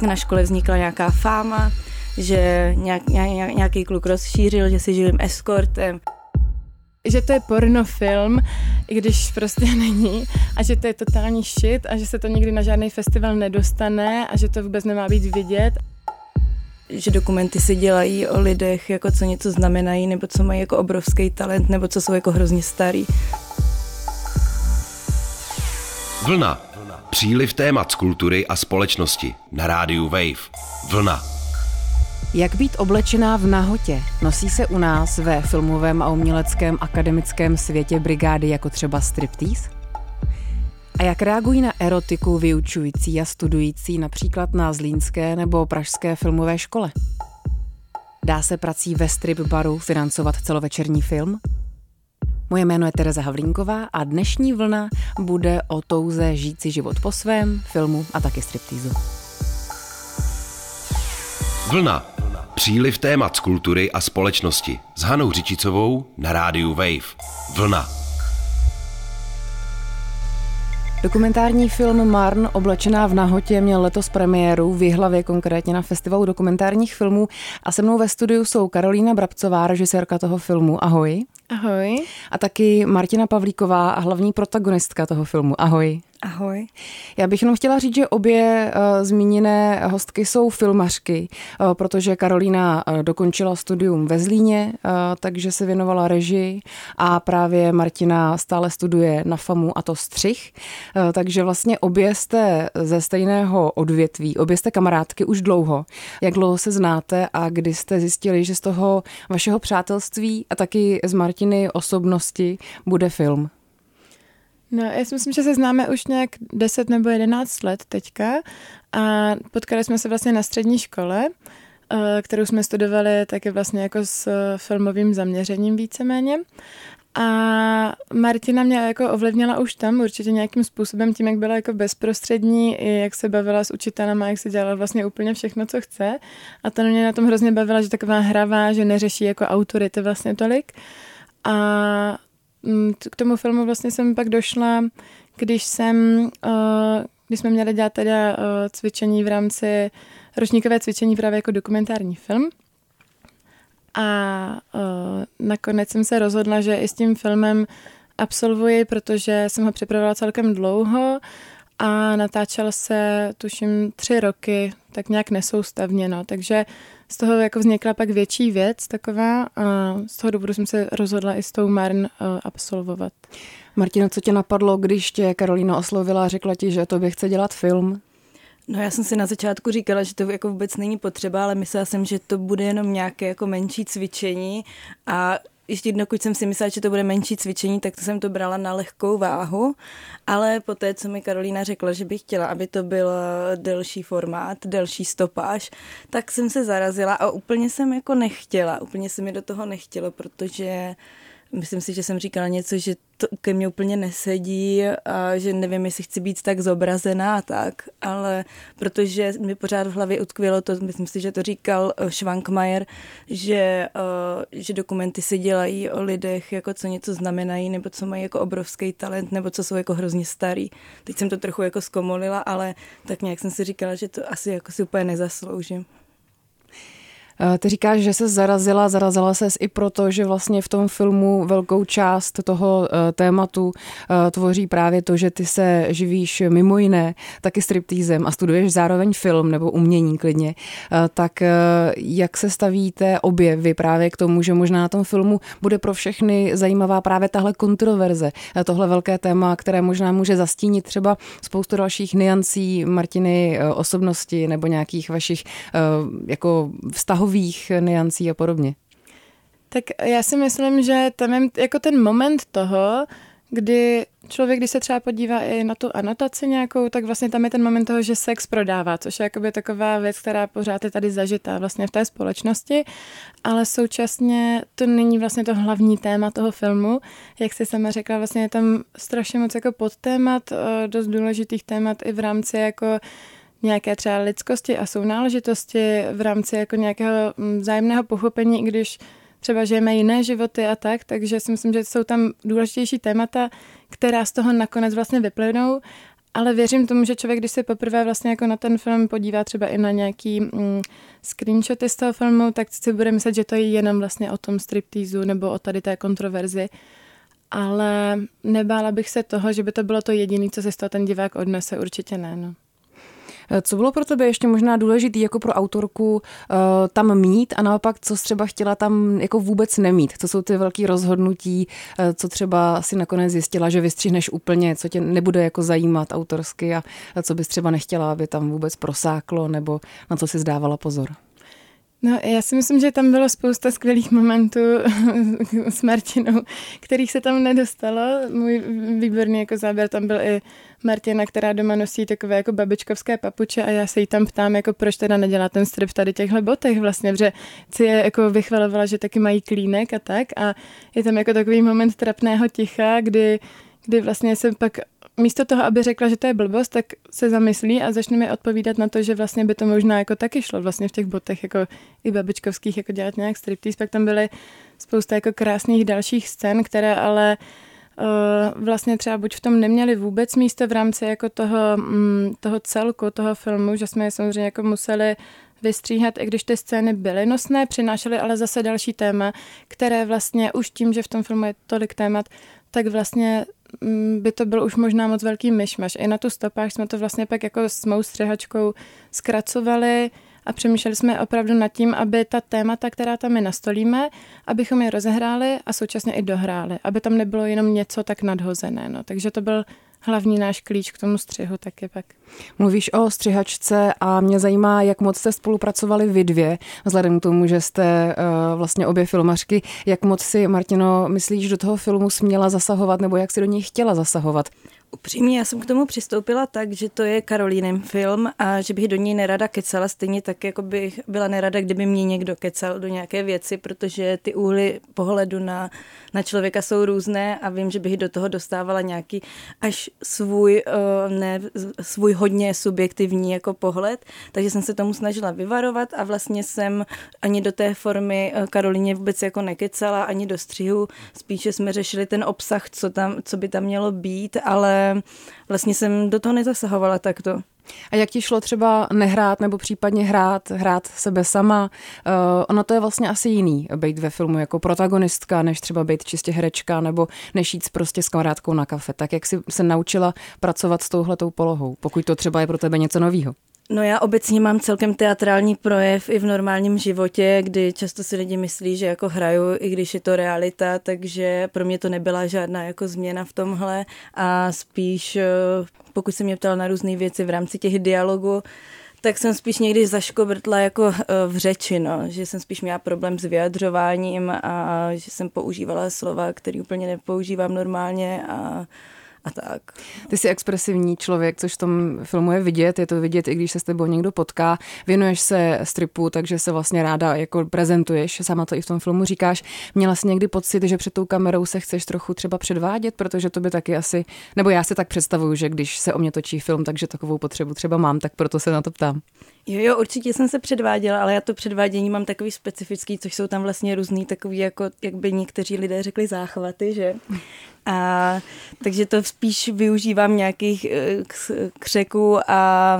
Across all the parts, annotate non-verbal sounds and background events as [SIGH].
tak na škole vznikla nějaká fáma, že nějak, nějaký kluk rozšířil, že si živím eskortem že to je pornofilm, i když prostě [LAUGHS] není, a že to je totální shit a že se to nikdy na žádný festival nedostane a že to vůbec nemá být vidět. Že dokumenty se dělají o lidech, jako co něco znamenají, nebo co mají jako obrovský talent, nebo co jsou jako hrozně starý. Vlna. Příliv témat z kultury a společnosti na rádiu Wave. Vlna. Jak být oblečená v nahotě? Nosí se u nás ve filmovém a uměleckém akademickém světě brigády jako třeba striptease? A jak reagují na erotiku vyučující a studující například na Zlínské nebo Pražské filmové škole? Dá se prací ve strip baru financovat celovečerní film? Moje jméno je Tereza Havlínková a dnešní vlna bude o touze žít si život po svém, filmu a taky striptýzu. Vlna. Příliv témat z kultury a společnosti s Hanou Řičicovou na rádiu Wave. Vlna. Dokumentární film Marn oblečená v nahotě měl letos premiéru v Jihlavě, konkrétně na festivalu dokumentárních filmů a se mnou ve studiu jsou Karolína Brabcová, režisérka toho filmu. Ahoj. Ahoj. A taky Martina Pavlíková hlavní protagonistka toho filmu. Ahoj. Ahoj. Já bych jenom chtěla říct, že obě uh, zmíněné hostky jsou filmařky, uh, protože Karolína uh, dokončila studium ve Zlíně, uh, takže se věnovala režii a právě Martina stále studuje na FAMu a to střih. Uh, takže vlastně obě jste ze stejného odvětví, obě jste kamarádky už dlouho. Jak dlouho se znáte a kdy jste zjistili, že z toho vašeho přátelství a taky z Martiny osobnosti bude film? No, já si myslím, že se známe už nějak 10 nebo 11 let teďka a potkali jsme se vlastně na střední škole, eh, kterou jsme studovali taky vlastně jako s filmovým zaměřením víceméně. A Martina mě jako ovlivnila už tam určitě nějakým způsobem tím, jak byla jako bezprostřední, i jak se bavila s učitelama, jak se dělala vlastně úplně všechno, co chce. A to mě na tom hrozně bavila, že taková hravá, že neřeší jako autority vlastně tolik. A k tomu filmu vlastně jsem pak došla, když jsem, eh, když jsme měli dělat teda eh, cvičení v rámci, ročníkové cvičení právě jako dokumentární film. A uh, nakonec jsem se rozhodla, že i s tím filmem absolvuji, protože jsem ho připravovala celkem dlouho a natáčel se, tuším, tři roky, tak nějak nesoustavně, no. Takže z toho jako vznikla pak větší věc taková a z toho důvodu jsem se rozhodla i s tou Marn uh, absolvovat. Martina, co tě napadlo, když tě Karolína oslovila a řekla ti, že tobě chce dělat film? No já jsem si na začátku říkala, že to jako vůbec není potřeba, ale myslela jsem, že to bude jenom nějaké jako menší cvičení a ještě dokud jsem si myslela, že to bude menší cvičení, tak to jsem to brala na lehkou váhu, ale poté, co mi Karolína řekla, že bych chtěla, aby to byl delší formát, delší stopáž, tak jsem se zarazila a úplně jsem jako nechtěla, úplně se mi do toho nechtělo, protože myslím si, že jsem říkala něco, že to ke mně úplně nesedí a že nevím, jestli chci být tak zobrazená a tak, ale protože mi pořád v hlavě utkvělo to, myslím si, že to říkal eh, Schwankmajer, že, uh, že dokumenty se dělají o lidech, jako co něco znamenají, nebo co mají jako obrovský talent, nebo co jsou jako hrozně starý. Teď jsem to trochu jako zkomolila, ale tak nějak jsem si říkala, že to asi jako si úplně nezasloužím. Eh, ty říkáš, že se zarazila, zarazila se i proto, že vlastně v tom filmu velkou část toho eh, tématu eh, tvoří právě to, že ty se živíš mimo jiné taky striptýzem a studuješ zároveň film nebo umění klidně. Tak jak se stavíte obě vy právě k tomu, že možná na tom filmu bude pro všechny zajímavá právě tahle kontroverze, tohle velké téma, které možná může zastínit třeba spoustu dalších niancí Martiny osobnosti nebo nějakých vašich jako vztahů vztahových niancí a podobně? Tak já si myslím, že tam je jako ten moment toho, kdy člověk, když se třeba podívá i na tu anotaci nějakou, tak vlastně tam je ten moment toho, že sex prodává, což je jakoby taková věc, která pořád je tady zažitá vlastně v té společnosti, ale současně to není vlastně to hlavní téma toho filmu. Jak jsi sama řekla, vlastně je tam strašně moc jako podtémat, eh, dost důležitých témat i v rámci jako nějaké třeba lidskosti a sounáležitosti v rámci jako nějakého mm, vzájemného pochopení, i když třeba žijeme jiné životy a tak, takže si myslím, že jsou tam důležitější témata, která z toho nakonec vlastně vyplynou ale věřím tomu, že člověk, když se poprvé vlastně jako na ten film podívá třeba i na nějaký mm, screenshoty z toho filmu, tak si bude myslet, že to je jenom vlastně o tom striptýzu nebo o tady té kontroverzi. Ale nebála bych se toho, že by to bylo to jediné, co se z toho ten divák odnese, určitě ne. No. Eh, co bylo pro tebe ještě možná důležité jako pro autorku uh, tam mít a naopak, co třeba chtěla tam jako vůbec nemít? Co jsou ty velké rozhodnutí, uh, co třeba si nakonec zjistila, že vystřihneš úplně, co tě nebude jako zajímat autorsky a, a co bys třeba nechtěla, aby tam vůbec prosáklo nebo na co si zdávala pozor? No, já si myslím, že tam bylo spousta skvělých momentů [LAUGHS] s Martinou, kterých se tam nedostalo. Můj výborný jako záběr tam byl i Martina, která doma nosí takové jako babičkovské papuče a já se jí tam ptám, jako proč teda nedělá ten strip tady těchhle botech vlastně, protože si je jako vychvalovala, že taky mají klínek a tak a je tam jako takový moment trapného ticha, kdy kdy vlastně se pak místo toho, aby řekla, že to je blbost, tak se zamyslí a začne mi odpovídat na to, že vlastně by to možná jako taky šlo vlastně v těch botech jako i babičkovských jako dělat nějak striptease. Pak tam byly spousta jako krásných dalších scén, které ale uh, vlastně třeba buď v tom neměli vůbec místo v rámci jako toho, um, toho celku, toho filmu, že jsme je samozřejmě jako museli vystříhat, i když ty scény byly nosné, přinášely ale zase další téma, které vlastně už tím, že v tom filmu je tolik témat, tak vlastně mm, by to byl už možná moc velký myšmaš. I na tu stopách jsme to vlastně pak jako s mou střihačkou zkracovali a přemýšleli jsme opravdu nad tím, aby ta témata, která tam my nastolíme, abychom je rozehráli a současně i dohráli, aby tam nebylo jenom něco tak nadhozené. No. Takže to byl hlavní náš klíč k tomu střihu taky pak. Mluvíš o střihačce a mě zajímá, jak moc jste spolupracovali vy dvě, vzhledem k tomu, že jste uh, vlastně obě filmařky. Jak moc si, Martino, myslíš, do toho filmu směla zasahovat nebo jak si do něj chtěla zasahovat? Upřímně, já jsem k tomu přistoupila tak, že to je Karolínem film a že bych do něj nerada kecala, stejně tak, jako bych byla nerada, kdyby mě někdo kecal do nějaké věci, protože ty úhly pohledu na, na člověka jsou různé a vím, že bych do toho dostávala nějaký až svůj, eh, ne, svůj hodně subjektivní jako pohled, takže jsem se tomu snažila vyvarovat a vlastně jsem ani do té formy eh, Karolíně vůbec jako nekecala, ani do střihu, spíše jsme řešili ten obsah, co, tam, co by tam mělo být, ale vlastně jsem do toho nezasahovala takto. A jak ti šlo třeba nehrát nebo případně hrát, hrát sebe sama? Uh, ono to je vlastně asi jiný, být ve filmu jako protagonistka, než třeba být čistě herečka nebo než jít prostě s kamarádkou na kafe. Tak jak jsi se naučila pracovat s touhletou polohou, pokud to třeba je pro tebe něco novýho? No já obecně mám celkem teatrální projev i v normálním životě, kdy často si lidi myslí, že jako hraju, i když je to realita, takže pro mě to nebyla žádná jako změna v tomhle a spíš, eh, pokud se mě ptal na různé věci v rámci těch dialogů, tak jsem spíš někdy zaškobrtla jako eh, v řeči, no. že jsem spíš měla problém s vyjadřováním a že jsem používala slova, které úplně nepoužívám normálně a a tak. Ty jsi expresivní člověk, což v tom filmu je vidět, je to vidět i když se s tebou někdo potká. Věnuješ se stripu, takže se vlastně ráda jako prezentuješ, sama to i v tom filmu říkáš. Měla jsi někdy pocit, že před tou kamerou se chceš trochu třeba předvádět, protože to by taky asi, nebo já si tak představuju, že když se o mě točí film, takže takovou potřebu třeba mám, tak proto se na to ptám. Jo, jo, určitě jsem se předváděla, ale já to předvádění mám takový specifický, což jsou tam vlastně různý takový, jako, jak by někteří lidé řekli, záchvaty, že? A, takže to spíš využívám nějakých eh, křeků a,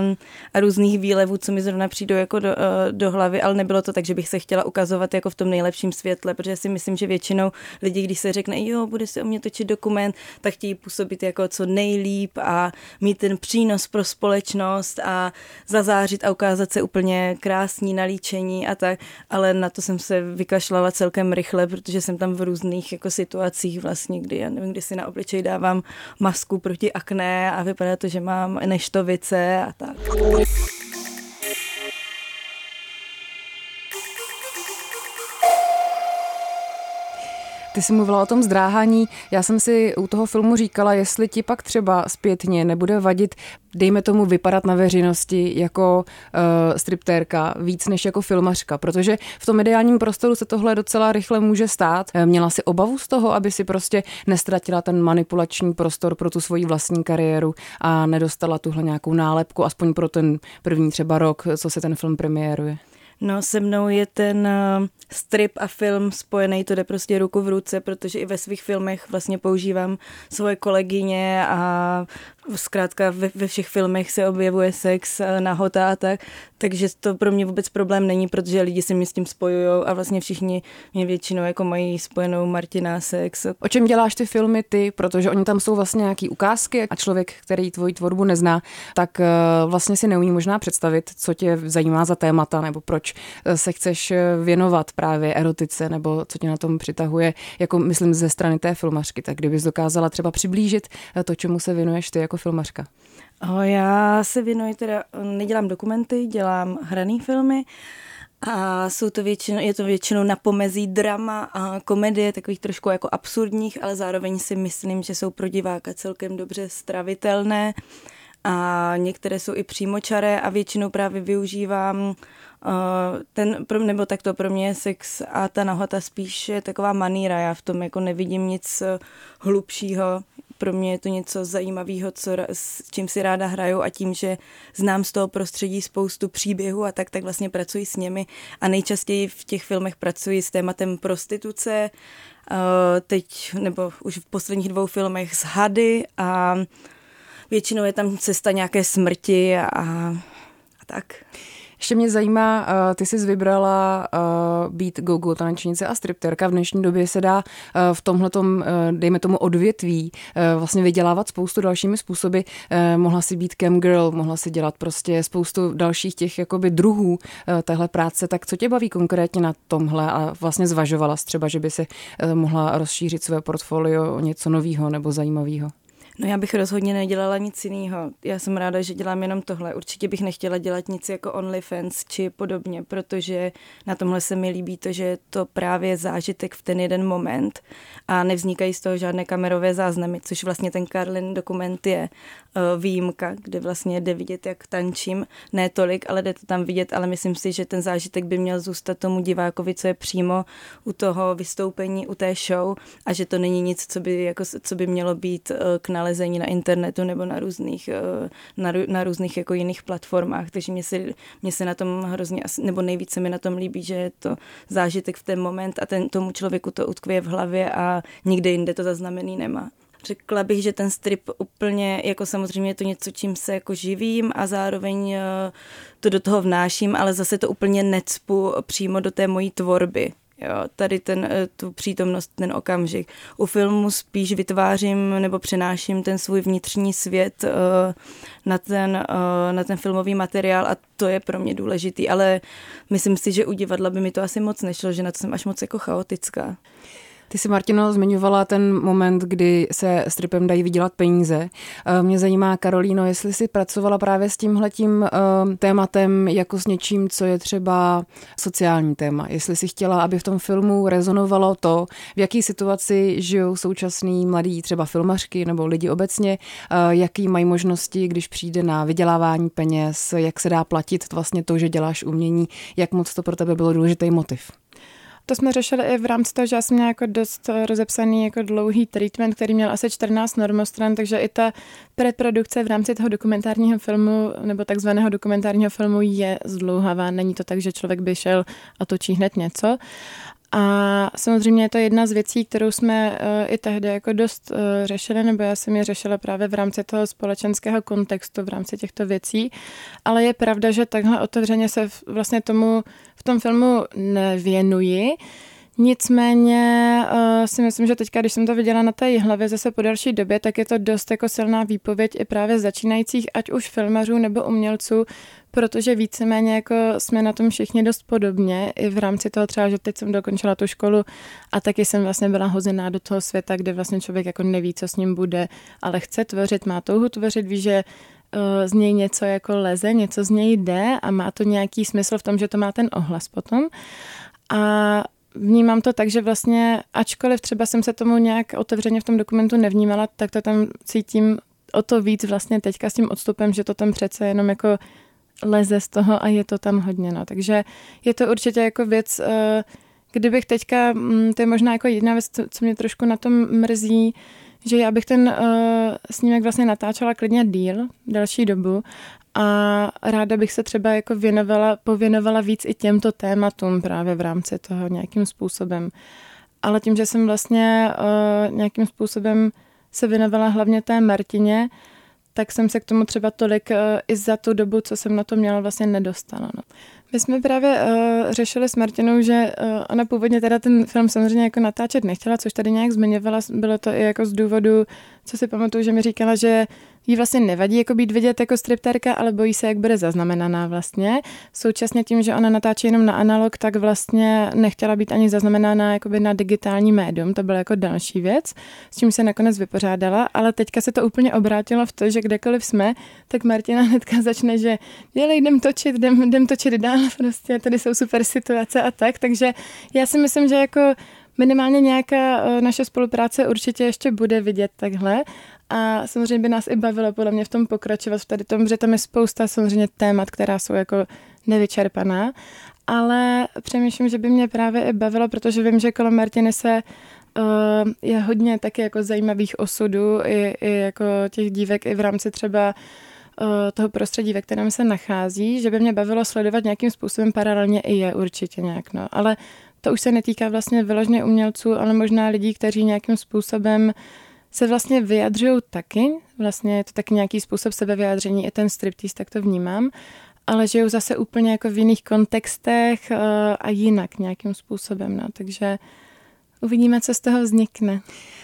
a různých výlevů, co mi zrovna přijdou jako do, eh, do hlavy, ale nebylo to tak, že bych se chtěla ukazovat jako v tom nejlepším světle, protože si myslím, že většinou lidí, když se řekne, jo, bude se o mě točit dokument, tak chtějí působit jako co nejlíp a mít ten přínos pro společnost a zazářit a ukázat se úplně krásní nalíčení a tak, ale na to jsem se vykašlala celkem rychle, protože jsem tam v různých jako situacích vlastně, kdy já nevím, kdy si na obličej dávám masku proti akné a vypadá to, že mám neštovice a tak. Ty jsi mluvila o tom zdráhání. Já jsem si u toho filmu říkala, jestli ti pak třeba zpětně nebude vadit, dejme tomu, vypadat na veřejnosti jako uh, striptérka víc než jako filmařka, protože v tom ideálním prostoru se tohle docela rychle může stát. Eh, měla si obavu z toho, aby si prostě nestratila ten manipulační prostor pro tu svoji vlastní kariéru a nedostala tuhle nějakou nálepku, aspoň pro ten první třeba rok, co se ten film premiéruje? No se mnou je ten uh, strip a film spojený, to jde prostě ruku v ruce, protože i ve svých filmech vlastně používám svoje kolegyně a zkrátka ve, ve všech filmech se objevuje sex, nahota a tak, takže to pro mě vůbec problém není, protože lidi se mi s tím spojují a vlastně všichni mě většinou jako mají spojenou Martina sex. O čem děláš ty filmy ty, protože oni tam jsou vlastně nějaký ukázky a člověk, který tvoji tvorbu nezná, tak eh, vlastně si neumí možná představit, co tě zajímá za témata nebo proč eh, se chceš eh, věnovat právě erotice nebo co tě na tom přitahuje, jako myslím ze strany té filmařky. Tak kdybys dokázala třeba přiblížit to, čemu se věnuješ ty jako filmařka. O, já se věnuji teda, nedělám dokumenty, dělám hraný filmy a jsou to většinou, je to většinou na pomezí drama a komedie, takových trošku jako absurdních, ale zároveň si myslím, že jsou pro diváka celkem dobře stravitelné a některé jsou i přímočaré a většinou právě využívám Uh, ten, nebo tak to pro mě je sex a ta nahota spíš je taková maníra, já v tom jako nevidím nic hlubšího, pro mě je to něco zajímavého, co, s čím si ráda hraju a tím, že znám z toho prostředí spoustu příběhů a tak, tak vlastně pracuji s nimi a nejčastěji v těch filmech pracuji s tématem prostituce, uh, teď nebo už v posledních dvou filmech s hady a většinou je tam cesta nějaké smrti a, a tak. Ještě mě zajímá, uh, ty jsi vybrala uh, být go-go tanečnice a stripterka. V dnešní době se dá uh, v tomhletom, uh, dejme tomu odvětví, vlastně vydělávat spoustu dalšími způsoby. Mohla si být cam girl, mohla si dělat prostě spoustu dalších těch jakoby druhů uh, téhle práce. Tak co tě baví konkrétně na tomhle a vlastně zvažovala třeba, že by si mohla rozšířit své portfolio o něco nového nebo zajímavého? No já bych rozhodně nedělala nic jiného. Já jsem ráda, že dělám jenom tohle. Určitě bych nechtěla dělat nic jako OnlyFans či podobně, protože na tomhle se mi líbí to, že je to právě zážitek v ten jeden moment a nevznikají z toho žádné kamerové záznamy, což vlastně ten Karlin dokument je uh, výjimka, kde vlastně jde vidět, jak tančím. Ne tolik, ale jde to tam vidět, ale myslím si, že ten zážitek by měl zůstat tomu divákovi, co je přímo u toho vystoupení, u té show a že to není nic, co by, jako, co by mělo být uh, k na internetu nebo na různých, eh, na, na různých jako jiných platformách, takže mě se, mě se na tom hrozně, nebo nejvíce mi na tom líbí, že je to zážitek v ten moment a ten, tomu člověku to utkvěje v hlavě a nikde jinde to zaznamený nemá. Řekla bych, že ten strip úplně, jako samozřejmě je to něco, čím se jako živím a zároveň eh, to do toho vnáším, ale zase to úplně necpu přímo do té mojí tvorby. Jo, tady ten, eh, tu přítomnost, ten okamžik. U filmu spíš vytvářím nebo přenáším ten svůj vnitřní svět uh, na, ten, uh, na ten filmový materiál a to je pro mě důležitý, ale myslím si, že u divadla by mi to asi moc nešlo, že na to jsem až moc jako chaotická. Ty si, Martino, zmiňovala ten moment, kdy se stripem dají vydělat peníze. Eh, mě zajímá, Karolíno, jestli jsi pracovala právě s tímhletím uh, tématem jako s něčím, co je třeba sociální téma. Jestli si chtěla, aby v tom filmu rezonovalo to, v jaký situaci žijou současní mladí třeba filmařky nebo lidi obecně, uh, jaký mají možnosti, když přijde na vydělávání peněz, jak se dá platit vlastně to, že děláš umění, jak moc to pro tebe bylo důležitý motiv. To jsme řešili i v rámci toho, že já jsem měla jako dost rozepsaný jako dlouhý treatment, který měl asi 14 normostran, takže i ta predprodukce v rámci toho dokumentárního filmu nebo takzvaného dokumentárního filmu je zdlouhavá. Není to tak, že člověk by šel a točí hned něco. A samozřejmě je to jedna z věcí, kterou jsme uh, i tehdy jako dost uh, řešili, nebo já jsem je řešila právě v rámci toho společenského kontextu, v rámci těchto věcí. Ale je pravda, že takhle otevřeně se vlastně tomu v tom filmu nevěnuji. Nicméně uh, si myslím, že teďka, když jsem to viděla na té hlavě zase po další době, tak je to dost jako silná výpověď i právě začínajících, ať už filmařů nebo umělců, protože víceméně jako jsme na tom všichni dost podobně, i v rámci toho třeba, že teď jsem dokončila tu školu a taky jsem vlastně byla hozená do toho světa, kde vlastně člověk jako neví, co s ním bude, ale chce tvořit, má touhu tvořit, ví, že z něj něco jako leze, něco z něj jde a má to nějaký smysl v tom, že to má ten ohlas potom. A vnímám to tak, že vlastně, ačkoliv třeba jsem se tomu nějak otevřeně v tom dokumentu nevnímala, tak to tam cítím o to víc vlastně teďka s tím odstupem, že to tam přece jenom jako leze z toho a je to tam hodně. No. Takže je to určitě jako věc, eh, kdybych teďka, mm, to je možná jako jedna věc, co mě trošku na tom mrzí, že já bych ten uh, snímek vlastně natáčela klidně díl, další dobu a ráda bych se třeba jako věnovala, pověnovala víc i těmto tématům právě v rámci toho nějakým způsobem. Ale tím, že jsem vlastně uh, nějakým způsobem se věnovala hlavně té Martině, tak jsem se k tomu třeba tolik uh, i za tu dobu, co jsem na to měla, vlastně nedostala. No. My jsme právě uh, řešili s Martinou, že uh, ona původně teda ten film samozřejmě jako natáčet nechtěla, což tady nějak zmiňovala, bylo to i jako z důvodu, co si pamatuju, že mi říkala, že jí vlastně nevadí jako být vidět jako stripterka, ale bojí se, jak bude zaznamenaná vlastně. Současně tím, že ona natáčí jenom na analog, tak vlastně nechtěla být ani zaznamenána jakoby na digitální médium, to byla jako další věc, s čím se nakonec vypořádala, ale teďka se to úplně obrátilo v to, že kdekoliv jsme, tak Martina hnedka začne, že jdem točit, jdem, jdem točit dál, prostě tady jsou super situace a tak, takže já si myslím, že jako minimálně nějaká eh, naše spolupráce určitě ještě bude vidět takhle. A samozřejmě by nás i bavilo podle mě v tom pokračovat v tady tom, že tam je spousta samozřejmě témat, která jsou jako nevyčerpaná, ale přemýšlím, že by mě právě i bavilo, protože vím, že kolem Martiny se uh, je hodně taky jako zajímavých osudů i, i jako těch dívek i v rámci třeba uh, toho prostředí, ve kterém se nachází, že by mě bavilo sledovat nějakým způsobem paralelně i je určitě nějak, no. Ale to už se netýká vlastně vyložně umělců, ale možná lidí, kteří nějakým způsobem se vlastně vyjadřují taky, vlastně je to taky nějaký způsob sebevyjádření, i ten striptease, tak to vnímám, ale žijou zase úplně jako v jiných kontextech uh, a jinak nějakým způsobem, no, takže uvidíme, co z toho vznikne.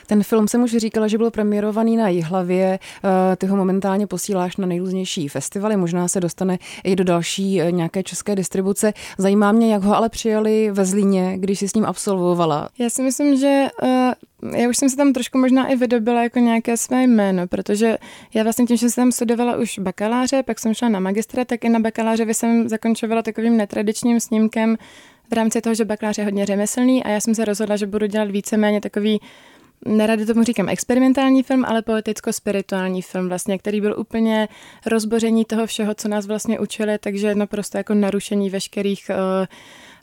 Ten film jsem už říkala, že byl premiérovaný na Jihlavě, eh, ty ho momentálně posíláš na nejrůznější festivaly, možná se dostane i do další eh, nějaké české distribuce. Zajímá mě, jak ho ale přijali ve Zlíně, když jsi s ním absolvovala. Já si myslím, že uh, já už jsem se tam trošku možná i vydobila jako nějaké své jméno, protože já vlastně tím, že jsem tam studovala už bakaláře, pak jsem šla na magistra, tak i na bakaláře jsem zakončovala takovým netradičním snímkem v rámci toho, že bakalář je hodně řemeslný a já jsem se rozhodla, že budu dělat víceméně takový nerady tomu říkám experimentální film, ale poeticko-spirituální film vlastně, který byl úplně rozboření toho všeho, co nás vlastně učili, takže naprosto jako narušení veškerých uh,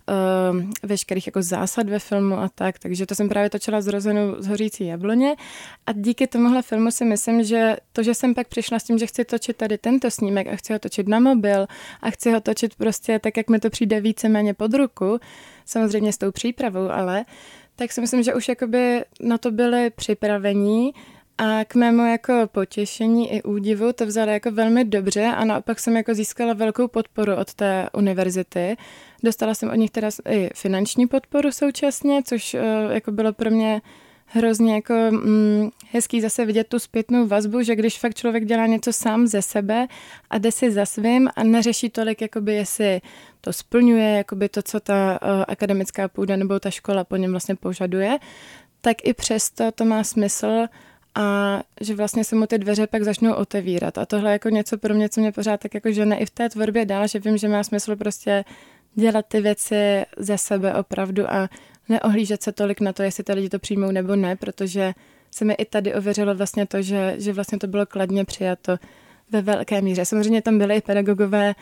uh, veškerých jako zásad ve filmu a tak, takže to jsem právě točila zrozenou z hořící jabloně a díky tomuhle filmu si myslím, že to, že jsem pak přišla s tím, že chci točit tady tento snímek a chci ho točit na mobil a chci ho točit prostě tak, jak mi to přijde víceméně pod ruku, samozřejmě s tou přípravou, ale tak si myslím, že už jakoby na to byli připravení a k mému jako potěšení i údivu to vzali jako velmi dobře a naopak jsem jako získala velkou podporu od té univerzity. Dostala jsem od nich teda i finanční podporu současně, což uh, jako bylo pro mě hrozně jako mm, hezký zase vidět tu zpětnou vazbu, že když fakt člověk dělá něco sám ze sebe a jde si za svým a neřeší tolik, jakoby jestli to splňuje, jakoby to, co ta uh, akademická půda nebo ta škola po něm vlastně požaduje, tak i přesto to má smysl a že vlastně se mu ty dveře pak začnou otevírat. A tohle je jako něco pro mě, co mě pořád tak jako žene i v té tvorbě dál, že vím, že má smysl prostě dělat ty věci ze sebe opravdu a neohlížet se tolik na to, jestli ty lidi to přijmou nebo ne, protože se mi i tady ověřilo vlastně to, že, že vlastně to bylo kladně přijato ve velké míře. Samozřejmě tam byly i pedagogové,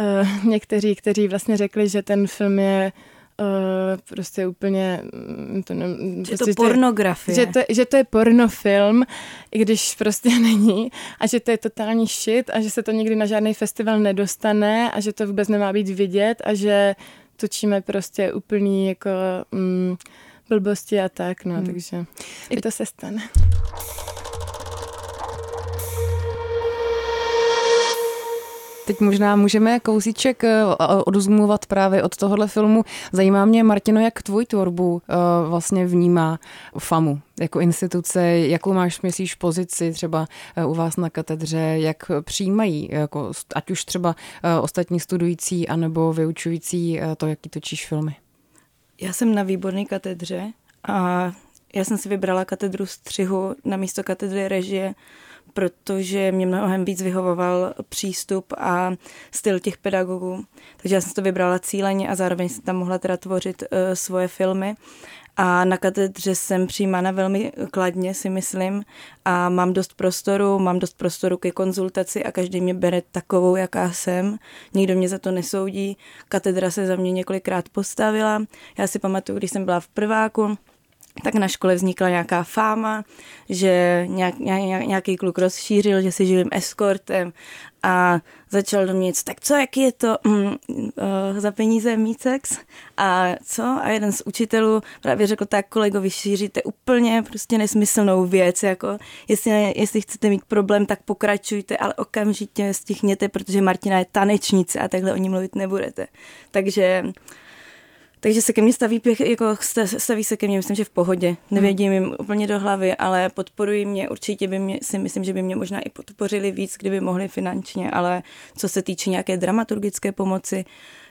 uh, někteří, kteří vlastně řekli, že ten film je uh, prostě úplně... Mm, to ne, že prostě, to pornografie. Že to, že to je pornofilm, i když prostě [LAUGHS] není a že to je totální shit a že se to nikdy na žádný festival nedostane a že to vůbec nemá být vidět a že točíme prostě úplný jako mm, blbosti a tak, no, hmm. takže i to se stane. Teď možná můžeme kousíček eh, oduzmovat právě od tohohle filmu. Zajímá mě, Martino, jak tvůj tvorbu eh, vlastně vnímá FAMu jako instituce, jakou máš, myslíš, pozici třeba eh, u vás na katedře, jak přijímají, jako, ať už třeba ostatní studující anebo vyučující to, jaký točíš filmy? Já jsem na výborné katedře a já jsem si vybrala katedru střihu na místo katedry režie, protože mě mnohem víc vyhovoval přístup a styl těch pedagogů. Takže já jsem to vybrala cíleně a zároveň jsem tam mohla teda tvořit uh, svoje filmy. A na katedře jsem přijímána velmi kladně, si myslím, a mám dost prostoru, mám dost prostoru ke konzultaci a každý mě bere takovou, jaká jsem. Nikdo mě za to nesoudí. Katedra se za mě několikrát postavila. Já si pamatuju, když jsem byla v prváku, tak na škole vznikla nějaká fáma, že nějak, nějak, nějaký kluk rozšířil, že si živím eskortem a začal do mě něco, tak co, jak je to mm, uh, za peníze mít sex a co? A jeden z učitelů právě řekl, tak kolego, vy šíříte úplně prostě nesmyslnou věc, jako jestli, jestli chcete mít problém, tak pokračujte, ale okamžitě stichněte, protože Martina je tanečnice a takhle o ní mluvit nebudete. Takže takže se ke mně staví, jako staví se ke mně, myslím, že v pohodě. Nevědím jim úplně do hlavy, ale podporují mě. Určitě by mě, si myslím, že by mě možná i podpořili víc, kdyby mohli finančně, ale co se týče nějaké dramaturgické pomoci,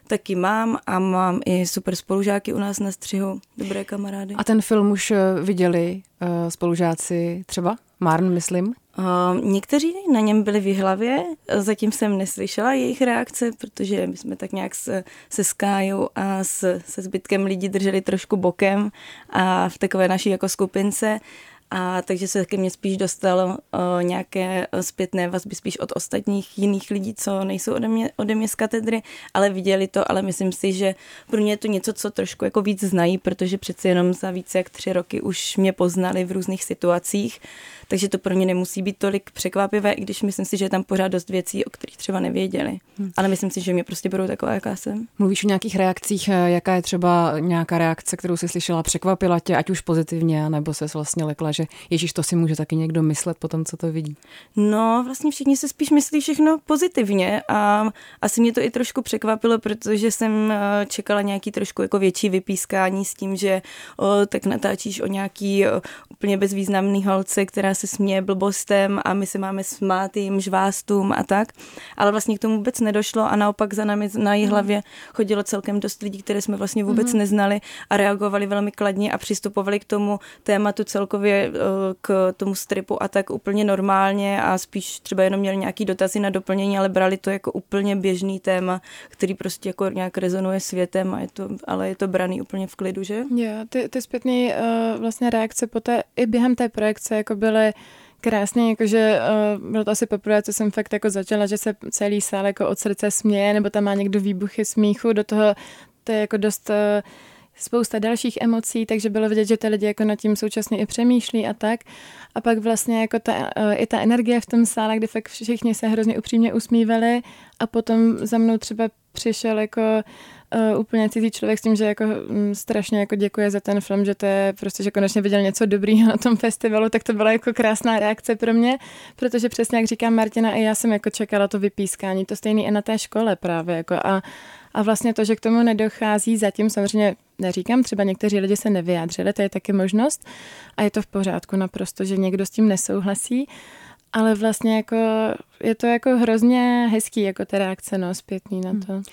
taky mám a mám i super spolužáky u nás na střihu, dobré kamarády. A ten film už eh, viděli uh, spolužáci třeba? Marn, myslím? Uh, někteří na něm byli v hlavě, zatím jsem neslyšela jejich reakce, protože my jsme tak nějak se, se Skájou a s, se zbytkem lidí drželi trošku bokem a v takové naší jako skupince. A takže se ke mně spíš dostalo uh, nějaké zpětné vazby spíš od ostatních jiných lidí, co nejsou ode mě, ode mě z katedry, ale viděli to, ale myslím si, že pro mě je to něco, co trošku jako víc znají, protože přeci jenom za více jak tři roky už mě poznali v různých situacích, takže to pro ně nemusí být tolik překvapivé, i když myslím si, že je tam pořád dost věcí, o kterých třeba nevěděli. Hmm. Ale myslím si, že mě prostě budou taková, jaká jsem. Mluvíš o nějakých reakcích, eh, jaká je třeba nějaká reakce, kterou jsi slyšela, překvapila tě, ať už pozitivně, nebo se vlastně lekla, že Ježíš, to si může taky někdo myslet po tom, co to vidí. No, vlastně všichni se spíš myslí všechno pozitivně a asi mě to i trošku překvapilo, protože jsem eh, čekala nějaký trošku jako větší vypískání s tím, že o, tak natáčíš o nějaký o, úplně bezvýznamný holce, která se směje blbostem a my se máme smát jim žvástům a tak. Ale vlastně k tomu vůbec nedošlo a naopak za námi na její hlavě chodilo celkem dost lidí, které jsme vlastně vůbec mm. neznali a reagovali velmi kladně a přistupovali k tomu tématu celkově k tomu stripu a tak úplně normálně a spíš třeba jenom měli nějaký dotazy na doplnění, ale brali to jako úplně běžný téma, který prostě jako nějak rezonuje světem a je to, ale je to braný úplně v klidu, že? Jo, ty, ty zpětné uh, vlastně reakce po té, i během té projekce jako byly krásně, jakože uh, bylo to asi poprvé, co jsem fakt jako začala, že se celý sál jako od srdce směje, nebo tam má někdo výbuchy smíchu, do toho to je jako dost uh, spousta dalších emocí, takže bylo vidět, že ty lidi jako nad tím současně i přemýšlí a tak. A pak vlastně jako ta, eh, i ta energie v tom sále, kdy fakt všichni se hrozně upřímně usmívali a potom za mnou třeba přišel jako uh, úplně cizí člověk s tím, že jako um, strašně jako děkuje za ten film, že to je prostě, že konečně viděl něco dobrýho na tom festivalu, tak to byla jako krásná reakce pro mě, protože přesně jak říká Martina, i já jsem jako čekala to vypískání, to stejný i na té škole právě jako a a vlastně to, že k tomu nedochází, zatím samozřejmě neříkám, třeba někteří lidi se nevyjádřili, to je taky možnost a je to v pořádku naprosto, že někdo s tím nesouhlasí, ale vlastně jako je to jako hrozně hezký, jako ta reakce, no, zpětný na to. Hmm.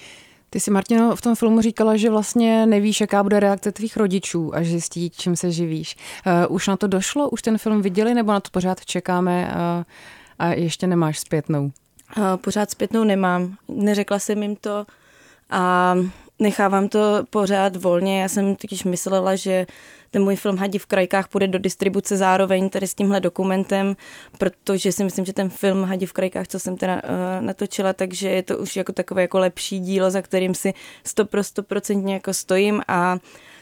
Ty si, Martino, v tom filmu říkala, že vlastně nevíš, jaká bude reakce tvých rodičů, až zjistí, čím se živíš. Uh, už na to došlo? Už ten film viděli, nebo na to pořád čekáme uh, a ještě nemáš zpětnou? Uh, pořád zpětnou nemám. Neřekla jsem jim to, a nechávám to pořád volně. Já jsem totiž myslela, že ten můj film Hadi v krajkách půjde do distribuce zároveň tady s tímhle dokumentem, protože si myslím, že ten film Hadi v krajkách, co jsem teda uh, natočila, takže je to už jako takové jako lepší dílo, za kterým si stoprocentně jako stojím a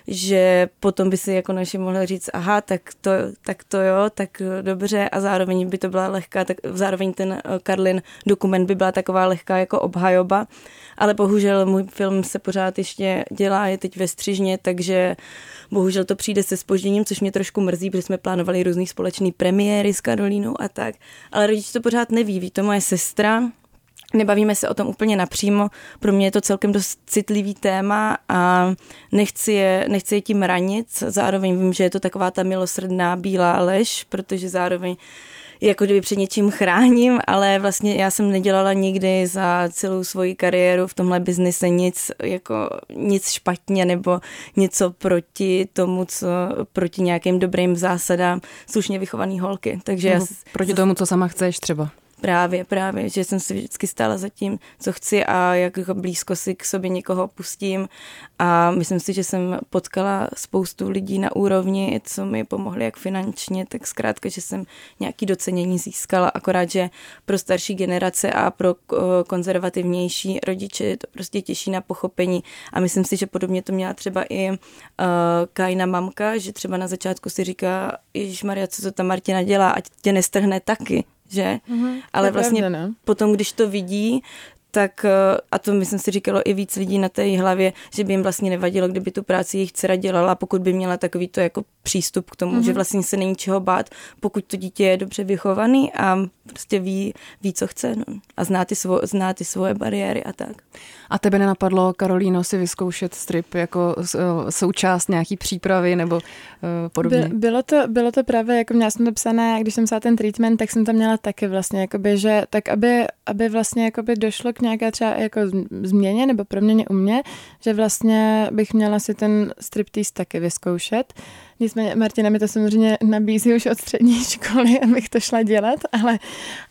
že potom by si jako naši mohli říct, aha, tak to, tak to jo, tak dobře. A zároveň by to byla lehká, tak zároveň ten eh, Karlin dokument by byla taková lehká jako obhajoba. Ale bohužel můj film se pořád ještě dělá, je teď ve střižně, takže bohužel to přijde se spožděním, což mě trošku mrzí, protože jsme plánovali různý společný premiéry s Karolínou a tak, ale rodiče to pořád neví, ví to moje sestra, Nebavíme se o tom úplně napřímo, pro mě je to celkem dost citlivý téma a nechci je, nechci je tím ranit, zároveň vím, že je to taková ta milosrdná bílá lež, protože zároveň jako kdyby před něčím chráním, ale vlastně já jsem nedělala nikdy za celou svoji kariéru v tomhle biznise nic, jako nic špatně nebo něco proti tomu, co proti nějakým dobrým zásadám slušně vychovaný holky. Takže já, proti tomu, co sama chceš třeba. Právě, právě, že jsem si vždycky stála za tím, co chci a jak blízko si k sobě někoho pustím. A myslím si, že jsem potkala spoustu lidí na úrovni, co mi pomohli jak finančně, tak zkrátka, že jsem nějaký docenění získala, akorát, že pro starší generace a pro konzervativnější rodiče je to prostě těžší na pochopení. A myslím si, že podobně to měla třeba i uh, Kajna mamka, že třeba na začátku si říká, Maria, co to ta Martina dělá, ať tě nestrhne taky že? Mm-hmm, Ale vlastně pravda, no. potom, když to vidí, tak, eh, a to myslím si říkalo i víc lidí na té hlavě, že by jim vlastně nevadilo, kdyby tu práci jejich dcera dělala, pokud by měla takový to jako přístup k tomu, mm-hmm. že mhm. vlastně se není čeho bát, pokud to dítě je dobře vychovaný a prostě ví, ví co chce no. a zná ty, svo, zná ty svoje bariéry a tak. A tebe nenapadlo, Karolíno, si vyzkoušet strip jako eh, součást nějaký přípravy nebo uh, podobně? By, bylo, to, bylo to právě, jako měla jsem to psané, když jsem psala ten treatment, tak jsem to měla taky vlastně, jakoby, že tak aby, aby vlastně jakoby došlo k nějaké třeba jako změně nebo proměně u mě, že vlastně bych měla si ten striptease taky vyzkoušet. Nicméně Martina mi to samozřejmě nabízí už od střední [LAUGHS] školy, abych to šla dělat, ale,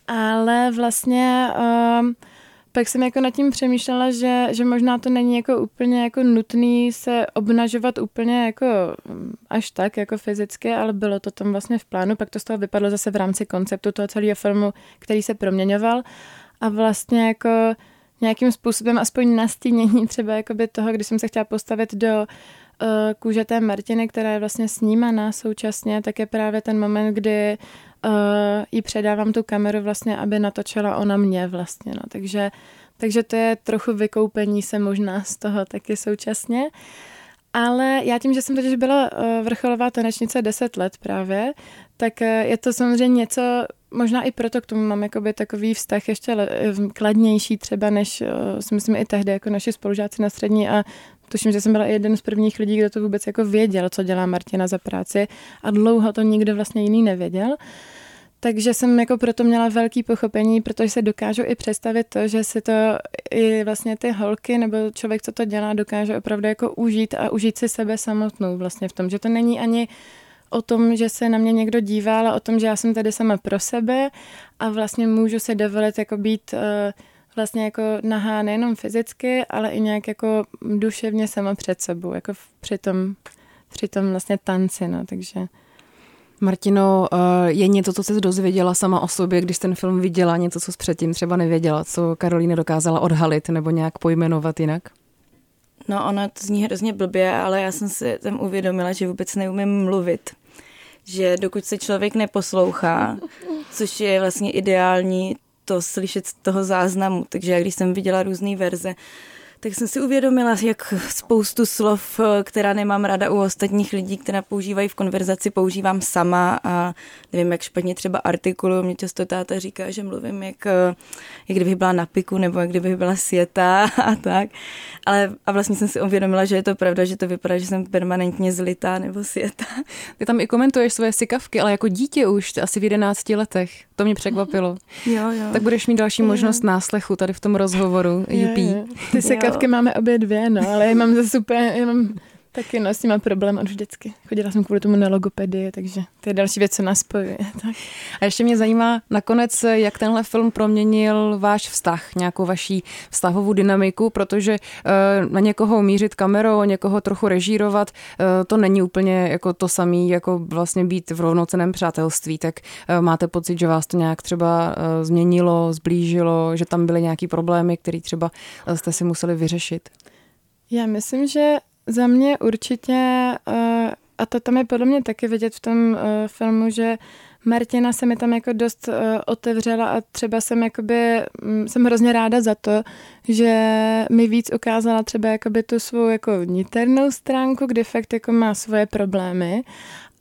ale vlastně um, pak jsem jako nad tím přemýšlela, že, že možná to není jako úplně jako nutný se obnažovat úplně jako mm, až tak jako fyzicky, ale bylo to tam vlastně v plánu, pak to z toho vypadlo zase v rámci konceptu toho celého filmu, který se proměňoval a vlastně jako nějakým způsobem aspoň nastínění třeba jakoby toho, když jsem se chtěla postavit do uh, kůže té Martiny, která je vlastně snímaná současně, tak je právě ten moment, kdy uh, jí předávám tu kameru vlastně, aby natočila ona mě vlastně, no. Takže, takže to je trochu vykoupení se možná z toho taky současně. Ale já tím, že jsem totiž byla uh, vrcholová tanečnice 10 let právě, tak uh, je to samozřejmě něco, možná i proto k tomu mám jakoby takový vztah ještě kladnější třeba, než uh, si myslím i tehdy jako naši spolužáci na střední a tuším, že jsem byla jeden z prvních lidí, kdo to vůbec jako věděl, co dělá Martina za práci a dlouho to nikdo vlastně jiný nevěděl. Takže jsem jako proto měla velký pochopení, protože se dokážu i představit to, že si to i vlastně ty holky nebo člověk, co to dělá, dokáže opravdu jako užít a užít si sebe samotnou vlastně v tom, že to není ani o tom, že se na mě někdo dívá, ale o tom, že já jsem tady sama pro sebe a vlastně můžu se dovolit jako být uh, vlastně jako nahá nejenom fyzicky, ale i nějak jako duševně sama před sebou, jako při tom, při tom vlastně tanci, no, takže... Martino, eh, je něco, co jsi dozvěděla sama o sobě, když ten film viděla, něco, co jsi předtím třeba nevěděla, co Karolína dokázala odhalit nebo nějak pojmenovat jinak? No, ona to zní hrozně blbě, ale já jsem si tam uvědomila, že vůbec neumím mluvit. Že dokud se člověk neposlouchá, což je vlastně ideální to slyšet z toho záznamu. Takže já když jsem viděla různé verze, tak jsem si uvědomila, jak spoustu slov, která nemám ráda u ostatních lidí, která používají v konverzaci, používám sama a nevím, jak špatně třeba artikulu. Mě často táta říká, že mluvím, jak, jak kdybych byla na piku nebo jak kdybych byla světa [LAUGHS] a tak. Ale a vlastně jsem si uvědomila, že je to pravda, že to vypadá, že jsem permanentně zlitá nebo světa. Ty tam i komentuješ svoje sykavky, ale jako dítě už, asi v 11 letech. To mě překvapilo. [LAUGHS] Jo, jo. Tak budeš mít další možnost náslechu tady v tom rozhovoru. Jupi. Ty sykavky máme obě dvě, no, ale já mám zase úplně, já mám Taky no, s tím mám problém od vždycky. Chodila jsem kvůli tomu na logopedii, takže to je další věc, co nás spojuje. [LAUGHS] Tak. A ještě mě zajímá nakonec, jak tenhle film proměnil váš vztah, nějakou vaší vztahovou dynamiku, protože uh, na někoho mířit kamerou, někoho trochu režírovat, uh, to není úplně jako to samé, jako vlastně být v rovnoceném přátelství. Tak uh, máte pocit, že vás to nějak třeba uh, změnilo, zblížilo, že tam byly nějaké problémy, které třeba jste si museli vyřešit? Já myslím, že za mě určitě, uh, a to tam je podle mě taky vidět v tom uh, filmu, že Martina se mi tam jako dost uh, otevřela a třeba jsem jakoby, um, jsem hrozně ráda za to, že mi víc ukázala třeba jakoby tu svou jako niternou stránku, kdy fakt jako má svoje problémy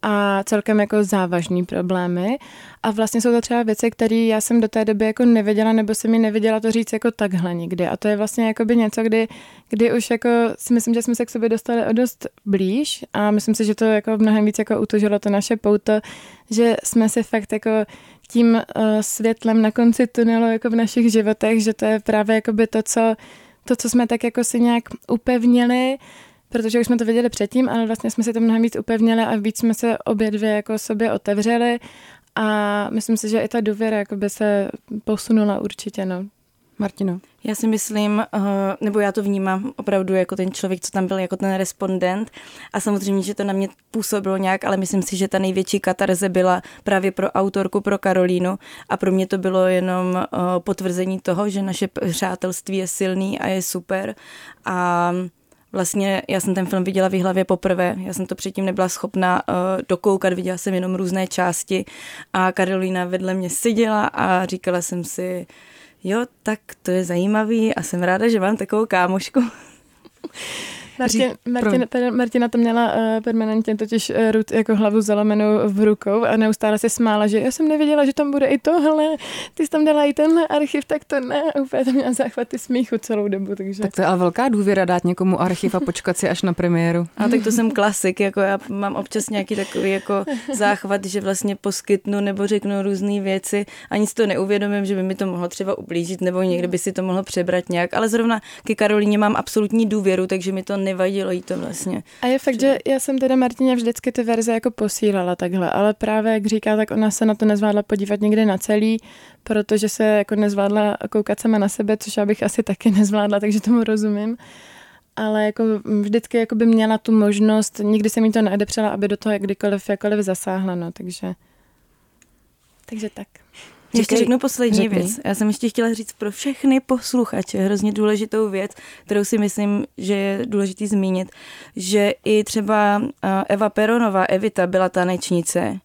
a celkem jako závažný problémy. A vlastně jsou to třeba věci, které já jsem do té doby jako nevěděla, nebo jsem mi nevěděla to říct jako takhle nikdy. A to je vlastně jako by něco, kdy, kdy už jako si myslím, že jsme se k sobě dostali o dost blíž a myslím si, že to jako mnohem víc jako utužilo to naše pouto, že jsme si fakt jako tím uh, světlem na konci tunelu jako v našich životech, že to je právě jako by to, co, to, co jsme tak jako si nějak upevnili, protože už jsme to viděli předtím, ale vlastně jsme si to mnohem víc upevnili a víc jsme se obě dvě jako sobě otevřeli a myslím si, že i ta důvěra jakoby se posunula určitě, no. Martino. Já si myslím, uh, nebo já to vnímám opravdu jako ten člověk, co tam byl, jako ten respondent a samozřejmě, že to na mě působilo nějak, ale myslím si, že ta největší katarze byla právě pro autorku, pro Karolínu a pro mě to bylo jenom uh, potvrzení toho, že naše přátelství je silný a je super a Vlastně já jsem ten film viděla v hlavě poprvé, já jsem to předtím nebyla schopna uh, dokoukat, viděla jsem jenom různé části. A Karolína vedle mě seděla a říkala jsem si, jo, tak to je zajímavý a jsem ráda, že mám takovou kámošku. [LAUGHS] Martin, Martina, Martina to měla uh, permanentně totiž uh, Ruth jako hlavu zalomenou v rukou a neustále se smála, že já jsem nevěděla, že tam bude i tohle, ty jsi tam dala i tenhle archiv, tak to ne. A úplně tam měla záchvaty smíchu celou dobu. Takže... Tak to je ale velká důvěra dát někomu archiv a počkat si až na premiéru. [LAUGHS] A tak to jsem klasik, jako já mám občas nějaký takový jako záchvat, že vlastně poskytnu nebo řeknu různé věci a nic to neuvědomím, že by mi to mohlo třeba ublížit nebo někdo by si to mohlo přebrat nějak, ale zrovna ke Karolíně mám absolutní důvěru, takže mi to nevadilo jí to vlastně. A je fakt, že já jsem teda Martině vždycky ty verze jako posílala takhle, ale právě jak říká, tak ona se na to nezvládla podívat někdy na celý, protože se jako nezvládla koukat sama na sebe, což já bych asi taky nezvládla, takže tomu rozumím. Ale jako vždycky jako by měla tu možnost, nikdy se mi to neodepřela, aby do toho kdykoliv, jakkoliv zasáhla, no, takže, takže tak. Ještě řeknu poslední řekni. věc. Já jsem ještě chtěla říct pro všechny posluchače hrozně důležitou věc, kterou si myslím, že je důležitý zmínit, že i třeba Eva Peronová, Evita, byla tanečnice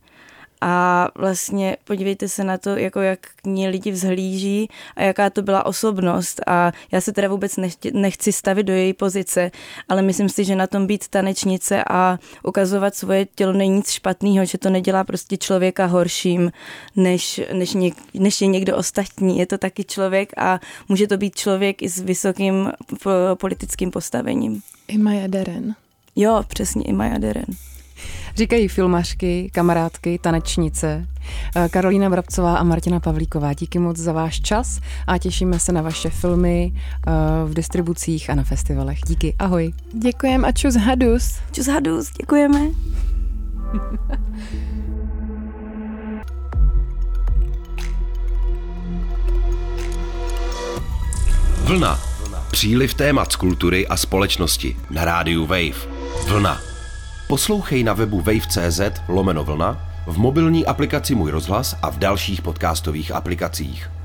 a vlastně podívejte se na to, jako jak k ní lidi vzhlíží a jaká to byla osobnost a já se teda vůbec nechci, nechci stavit do její pozice, ale myslím si, že na tom být tanečnice a ukazovat svoje tělo není nic špatného, že to nedělá prostě člověka horším, než, než, něk, než je někdo ostatní. Je to taky člověk a může to být člověk i s vysokým politickým postavením. I Maja Deren. Jo, přesně, i Maja Deren. Říkají filmařky, kamarádky, tanečnice. Eh, Karolína Vrabcová a Martina Pavlíková, díky moc za váš čas a těšíme se na vaše filmy eh, v distribucích a na festivalech. Díky, ahoj. Děkujeme a čus hadus. Čus hadus, děkujeme. Vlna. Příliv témat z kultury a společnosti na rádiu Wave. Vlna. Poslouchej na webu wave.cz lomeno vlna, v mobilní aplikaci Můj rozhlas a v dalších podcastových aplikacích.